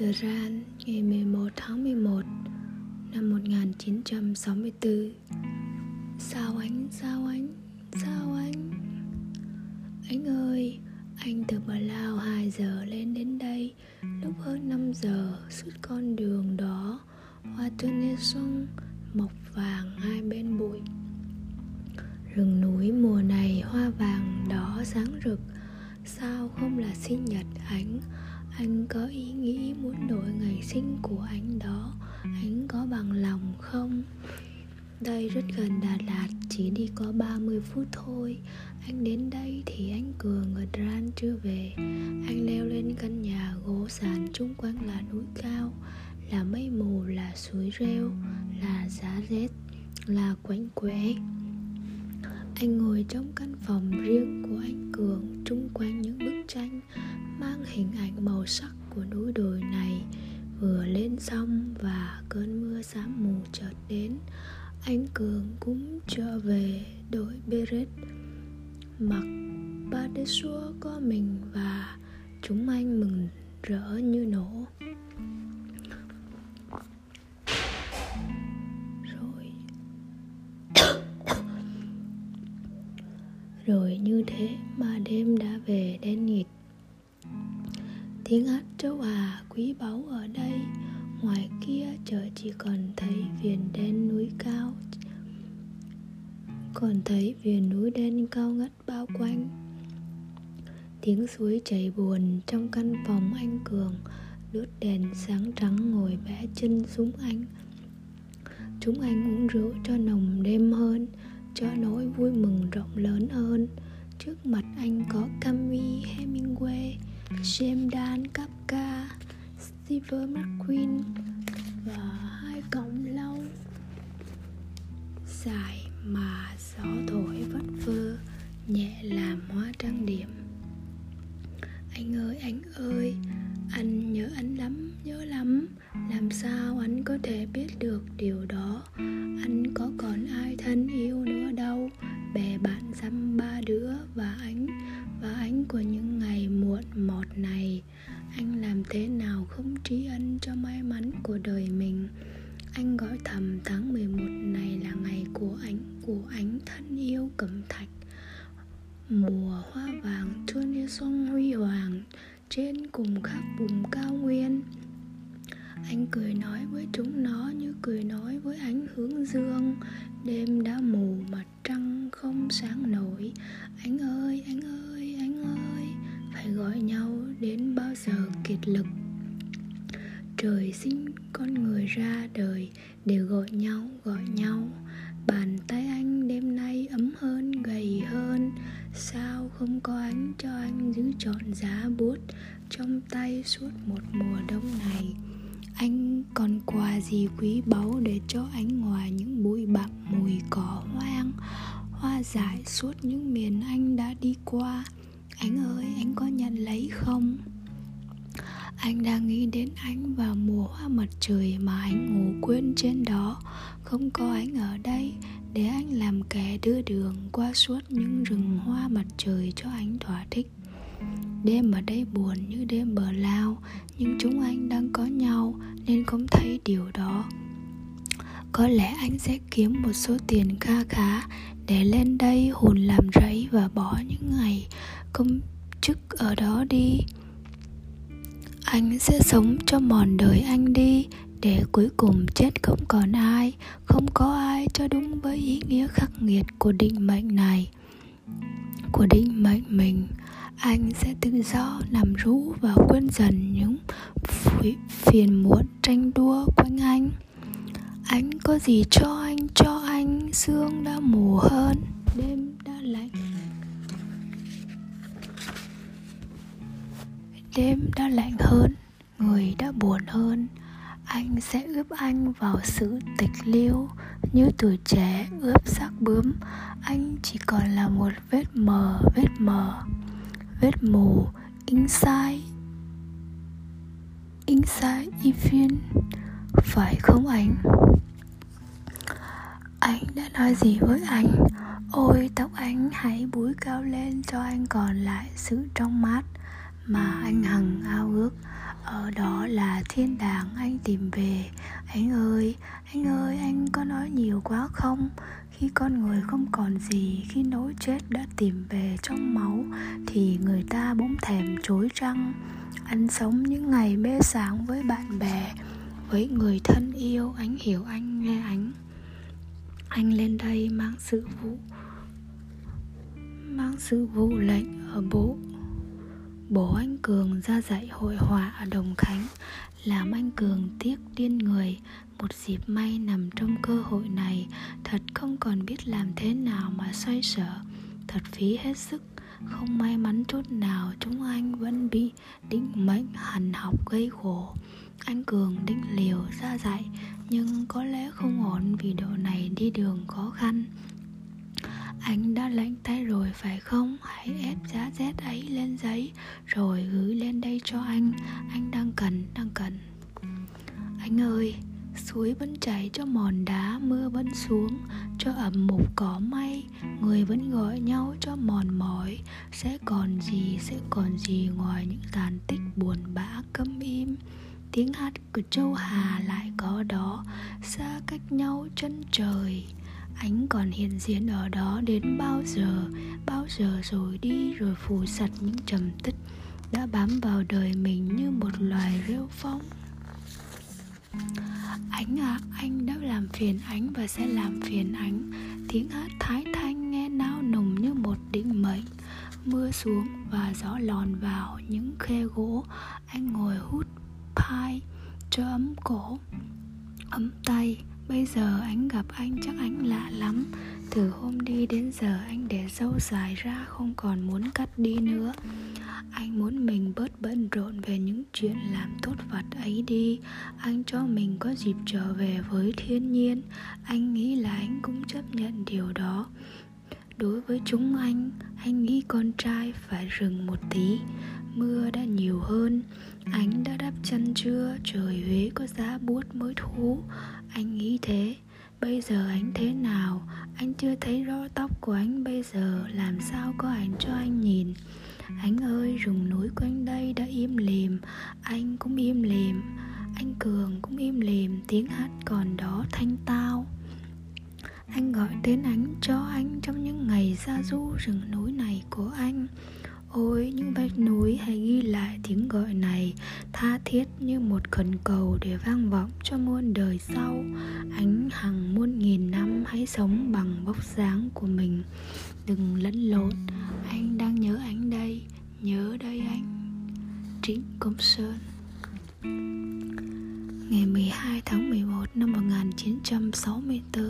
Tehran ngày 11 tháng 11 năm 1964 Sao anh, sao anh, sao anh? Anh ơi, anh từ Bà Lao 2 giờ lên đến đây. Lúc hơn 5 giờ suốt con đường đó Hoa tươi xuân mọc vàng hai bên bụi. Rừng núi mùa này hoa vàng đỏ sáng rực. Sao không là sinh nhật anh? Anh có ý nghĩ muốn đổi ngày sinh của anh đó anh có bằng lòng không? Đây rất gần Đà Lạt Chỉ đi có 30 phút thôi. Anh đến đây thì anh Cường ở Dran chưa về. Anh leo lên căn nhà gỗ sàn chung quanh là núi cao Là mây mù, là suối reo Là giá rét, là quạnh quẽ anh ngồi trong căn phòng riêng của anh Cường Trung quanh những bức tranh Mang hình ảnh màu sắc của núi đồi này. Vừa lên xong và cơn mưa xám mù chợt đến, Anh Cường cũng trở về đội beret. Mặc ba đế xua có mình và chúng anh mừng rỡ như nổ. Rồi như thế mà đêm đã về đen nghịt. Tiếng hát trâu à quý báu ở đây. Ngoài kia trời chỉ còn thấy viền đen núi cao. Còn thấy viền núi đen cao ngất bao quanh. Tiếng suối chảy buồn trong căn phòng anh cường. Đốt đèn sáng trắng ngồi vẽ chân xuống anh. Chúng anh uống rượu cho nồng đêm hơn cho nỗi vui mừng rộng lớn hơn. Trước mặt anh có Cami Hemingway, James Dan Kafka, Steve McQueen và hai cọng lâu dài của những ngày muộn mọt này, anh làm thế nào không trí ân cho may mắn của đời mình? Anh gọi thầm tháng 11 này là ngày của anh của anh thân yêu cẩm thạch. Mùa hoa vàng tuôn như sông huy hoàng, trên cùng khắp vùng cao nguyên. Anh cười nói với chúng nó như cười nói với ánh hướng dương. Đêm đã mù mặt trăng không sáng nổi. Anh ơi anh ơi! Anh ơi, phải gọi nhau đến bao giờ kiệt lực? Trời sinh con người ra đời để gọi nhau gọi nhau. Bàn tay anh đêm nay ấm hơn, gầy hơn. Sao không có anh cho anh giữ trọn giá bút trong tay suốt một mùa đông này? Anh còn quà gì quý báu để cho anh ngoài những bụi bặm mùi cỏ hoang, hoa dại suốt những miền anh đã đi qua? Anh ơi, anh có nhận lấy không? Anh đang nghĩ đến anh vào mùa hoa mặt trời mà anh ngủ quên trên đó. Không có anh ở đây, để anh làm kẻ đưa đường qua suốt những rừng hoa mặt trời cho anh thỏa thích. Đêm ở đây buồn như đêm bờ lao, nhưng chúng anh đang có nhau, nên không thấy điều đó có lẽ anh sẽ kiếm một số tiền kha khá để lên đây hùn làm rẫy và bỏ những ngày công chức ở đó đi. Anh sẽ sống cho mòn đời anh đi để cuối cùng chết không còn ai, không có ai cho đúng với ý nghĩa khắc nghiệt của định mệnh này, của định mệnh mình. Anh sẽ tự do nằm rũ và quên dần những phiền muộn tranh đua quanh anh anh có gì cho anh cho anh, sương đã mù hơn, đêm đã lạnh. Đêm đã lạnh hơn, người đã buồn hơn. Anh sẽ ướp anh vào sự tịch liêu, như tuổi trẻ ướp xác bướm. Anh chỉ còn là một vết mờ vết mờ, vết mù inside inside Ifin phải không anh? Anh đã nói gì với anh? Ôi, tóc anh hãy búi cao lên cho anh còn lại sự trong mát mà anh hằng ao ước. Ở đó là thiên đàng anh tìm về. Anh ơi anh ơi, anh có nói nhiều quá không? Khi con người không còn gì, khi nỗi chết đã tìm về trong máu, thì người ta bỗng thèm chối trăng anh sống những ngày bê sáng với bạn bè, với người thân yêu, anh hiểu anh, nghe anh anh lên đây mang sự vụ. Mang sự vụ lệnh ở bộ bố anh cường ra dạy hội họa ở đồng khánh, làm anh cường tiếc điên người. Một dịp may nằm trong cơ hội này, thật không còn biết làm thế nào mà xoay sở. Thật phí hết sức, không may mắn chút nào chúng anh vẫn bị định mệnh hành học gây khổ. Anh cường định liều ra dạy nhưng có lẽ không ổn vì độ này đi đường khó khăn. Anh đã lạnh tay rồi phải không? Hãy ép giá rét ấy lên giấy rồi gửi lên đây cho anh. Anh đang cần đang cần. Anh ơi, suối vẫn chảy cho mòn đá, mưa vẫn xuống, cho ẩm mục cỏ may. Người vẫn gọi nhau cho mòn mỏi. Sẽ còn gì, sẽ còn gì ngoài những tàn tích buồn bã câm im tiếng hát của châu hà lại có đó, xa cách nhau chân trời. Ánh còn hiện diện ở đó đến bao giờ? Bao giờ rồi đi rồi phủ sạch những trầm tích đã bám vào đời mình như một loài rêu phong ánh à anh đã làm phiền ánh và sẽ làm phiền ánh. Tiếng hát thái thanh nghe nao nùng như một định mệnh mưa xuống và gió lòn vào những khe gỗ. Anh ngồi hút cho ấm cổ, ấm tay. Bây giờ anh gặp anh chắc anh lạ lắm. Từ hôm đi đến giờ anh để râu dài ra, không còn muốn cắt đi nữa. Anh muốn mình bớt bận rộn về những chuyện làm tốt vặt ấy đi. Anh cho mình có dịp trở về với thiên nhiên. Anh nghĩ là anh cũng chấp nhận điều đó. Đối với chúng anh anh nghĩ con trai phải rừng một tí mưa đã nhiều hơn. Anh đã đắp chân chưa trời huế có giá buốt mới thú anh nghĩ thế. Bây giờ anh thế nào? Anh chưa thấy rõ tóc của anh bây giờ. Làm sao có ảnh cho anh nhìn? Anh ơi, rừng núi quanh đây đã im lìm. Anh cũng im lìm. Anh cường cũng im lìm. Tiếng hát còn đó thanh tao. Anh gọi tên anh cho anh trong những ngày ra du rừng núi này của anh. Ôi, những vách núi hãy ghi lại tiếng gọi này, Tha thiết như một khẩn cầu để vang vọng cho muôn đời sau. Ánh hằng muôn nghìn năm hãy sống bằng bóc dáng của mình. Đừng lẫn lộn, Anh đang nhớ anh đây, Nhớ đây anh. Trịnh Công Sơn. Ngày 12 tháng 11 năm 1964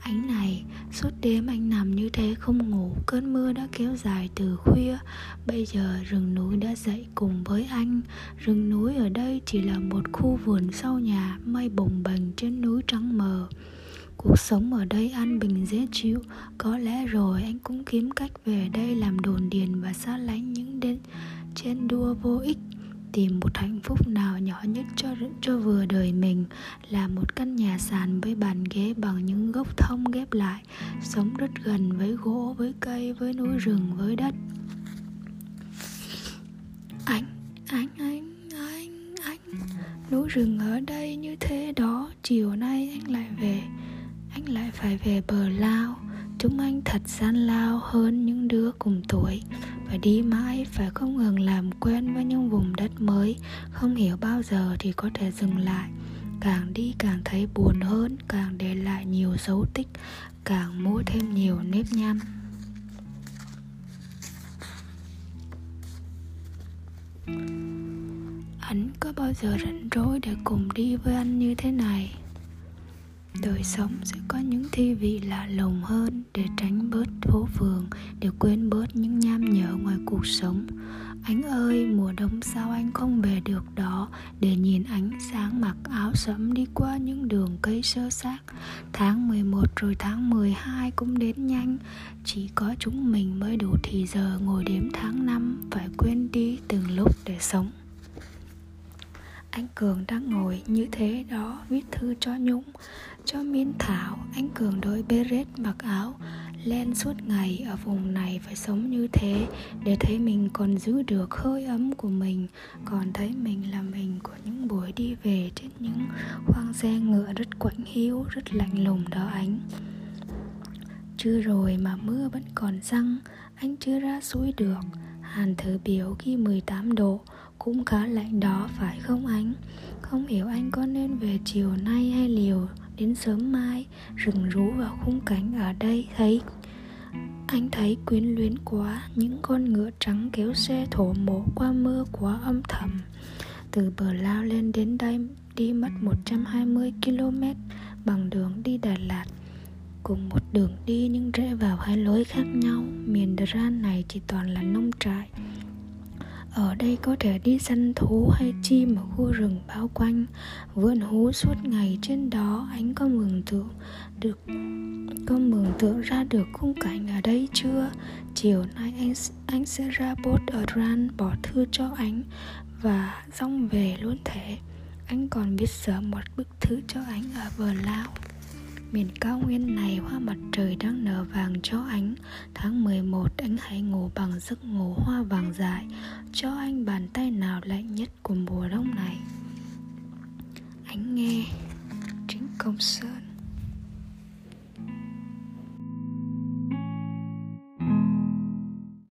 Ánh này, suốt đêm anh nằm như thế không ngủ Cơn mưa đã kéo dài từ khuya. Bây giờ rừng núi đã dậy cùng với anh. Rừng núi ở đây chỉ là một khu vườn sau nhà Mây bồng bềnh trên núi trắng mờ. Cuộc sống ở đây an bình dễ chịu. Có lẽ rồi anh cũng kiếm cách về đây làm đồn điền Và xa lánh những đến trên đua vô ích tìm một hạnh phúc nào nhỏ nhất cho cho vừa đời mình là một căn nhà sàn với bàn ghế bằng những gốc thông ghép lại, sống rất gần với gỗ, với cây, với núi rừng, với đất. Anh anh anh anh anh, núi rừng ở đây như thế đó, chiều nay anh lại về, anh lại phải về bờ lao. Chúng anh thật gian lao hơn những đứa cùng tuổi phải đi mãi, phải không ngừng làm quen với những vùng đất mới. Không hiểu bao giờ thì có thể dừng lại. Càng đi càng thấy buồn hơn, càng để lại nhiều dấu tích, càng mua thêm nhiều nếp nhăn. Anh có bao giờ rảnh rỗi để cùng đi với anh như thế này? Đời sống sẽ có những thi vị lạ lùng hơn để tránh bớt phố phường, để quên bớt những nham nhở ngoài cuộc sống. Anh ơi, mùa đông sao anh không về được đó? Để nhìn ánh sáng mặc áo sẫm đi qua những đường cây sơ xác. Tháng 11 rồi tháng 12 cũng đến nhanh. Chỉ có chúng mình mới đủ thì giờ ngồi đếm tháng năm, phải quên đi từng lúc để sống. Anh cường đang ngồi như thế đó, viết thư cho nhung cho miên thảo anh cường đội beret mặc áo Len suốt ngày ở vùng này phải sống như thế Để thấy mình còn giữ được hơi ấm của mình Còn thấy mình là mình của những buổi đi về trên những khoang xe ngựa rất quạnh hiu, rất lạnh lùng đó anh Chưa rồi mà mưa vẫn còn răng Anh chưa ra suối được Hàn thử biểu khi 18 độ Cũng khá lạnh đó phải không anh? Không hiểu anh có nên về chiều nay hay liều đến sớm mai, rừng rú vào khung cảnh ở đây, thấy, anh thấy quyến luyến quá. Những con ngựa trắng kéo xe thổ mộ qua mưa quá âm thầm. Từ bờ lao lên đến đây, đi mất 120 km bằng đường đi Đà Lạt. Cùng một đường đi nhưng rẽ vào hai lối khác nhau. Miền Dran này chỉ toàn là nông trại đây có thể đi săn thú hay chim ở khu rừng bao quanh. Vượn hú suốt ngày trên đó anh có mường tượng được, có mường tượng ra được khung cảnh ở đây chưa? Chiều nay anh anh sẽ ra bốt ở ran bỏ thư cho anh và rong về luôn thể anh còn biết sửa một bức thư cho anh ở bờ lao. Miền cao nguyên này hoa mặt trời đang nở vàng cho ánh. Tháng 11 anh hãy ngủ bằng giấc ngủ hoa vàng dài Cho anh bàn tay nào lạnh nhất của mùa đông này. Anh nghe trịnh Công Sơn.